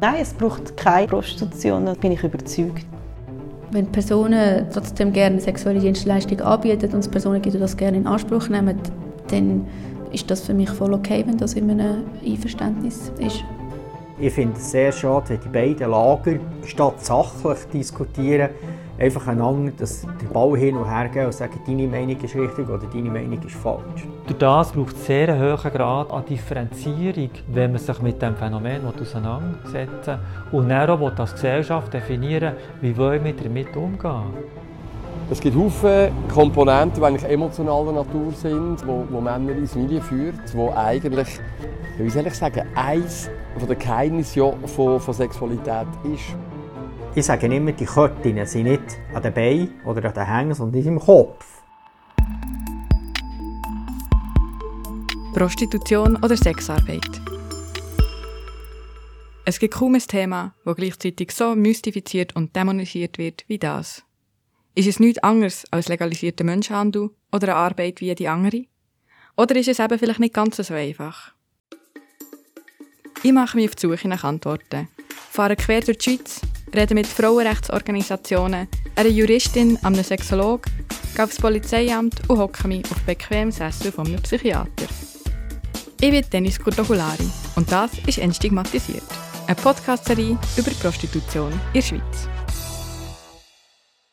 Nein, es braucht keine Prostitution, da bin ich überzeugt. Wenn Personen trotzdem gerne sexuelle Dienstleistungen anbieten und es Personen gibt, die das gerne in Anspruch nehmen, dann ist das für mich voll okay, wenn das in einem Einverständnis ist. Ich finde es sehr schade, wenn die beiden Lager statt sachlich diskutieren, einfach einander das, den Ball hin und her geben und sagen, deine Meinung ist richtig oder deine Meinung ist falsch. Durch das braucht es sehr einen hohen Grad an Differenzierung, wenn man sich mit dem Phänomen auseinandersetzen und dann auch als Gesellschaft definieren wie wollen wir damit umgehen. Es gibt viele Komponenten, die eigentlich emotionaler Natur sind, wo, wo Männer ins Milieu führen, wo eigentlich, wie soll ich sagen, eins von der Geheimnis ja von, von Sexualität ist. Ich sage immer, die Ketten sind nicht an den Beinen oder an den Hängen, sondern im Kopf. Prostitution oder Sexarbeit. Es gibt kaum ein Thema, das gleichzeitig so mystifiziert und dämonisiert wird wie das. Ist es nichts anderes als legalisierter Menschenhandel oder eine Arbeit wie die andere? Oder ist es eben vielleicht nicht ganz so einfach? Ich mache mich auf die Suche nach Antworten, fahre quer durch die Schweiz rede mit Frauenrechtsorganisationen, einer Juristin, einem Sexolog, gehe aufs Polizeiamt und hocke mich auf bequem Sessel von einem Psychiater. Ich bin Dennis Kurtokulari und das ist Entstigmatisiert, eine Podcast-Serie über Prostitution in der Schweiz.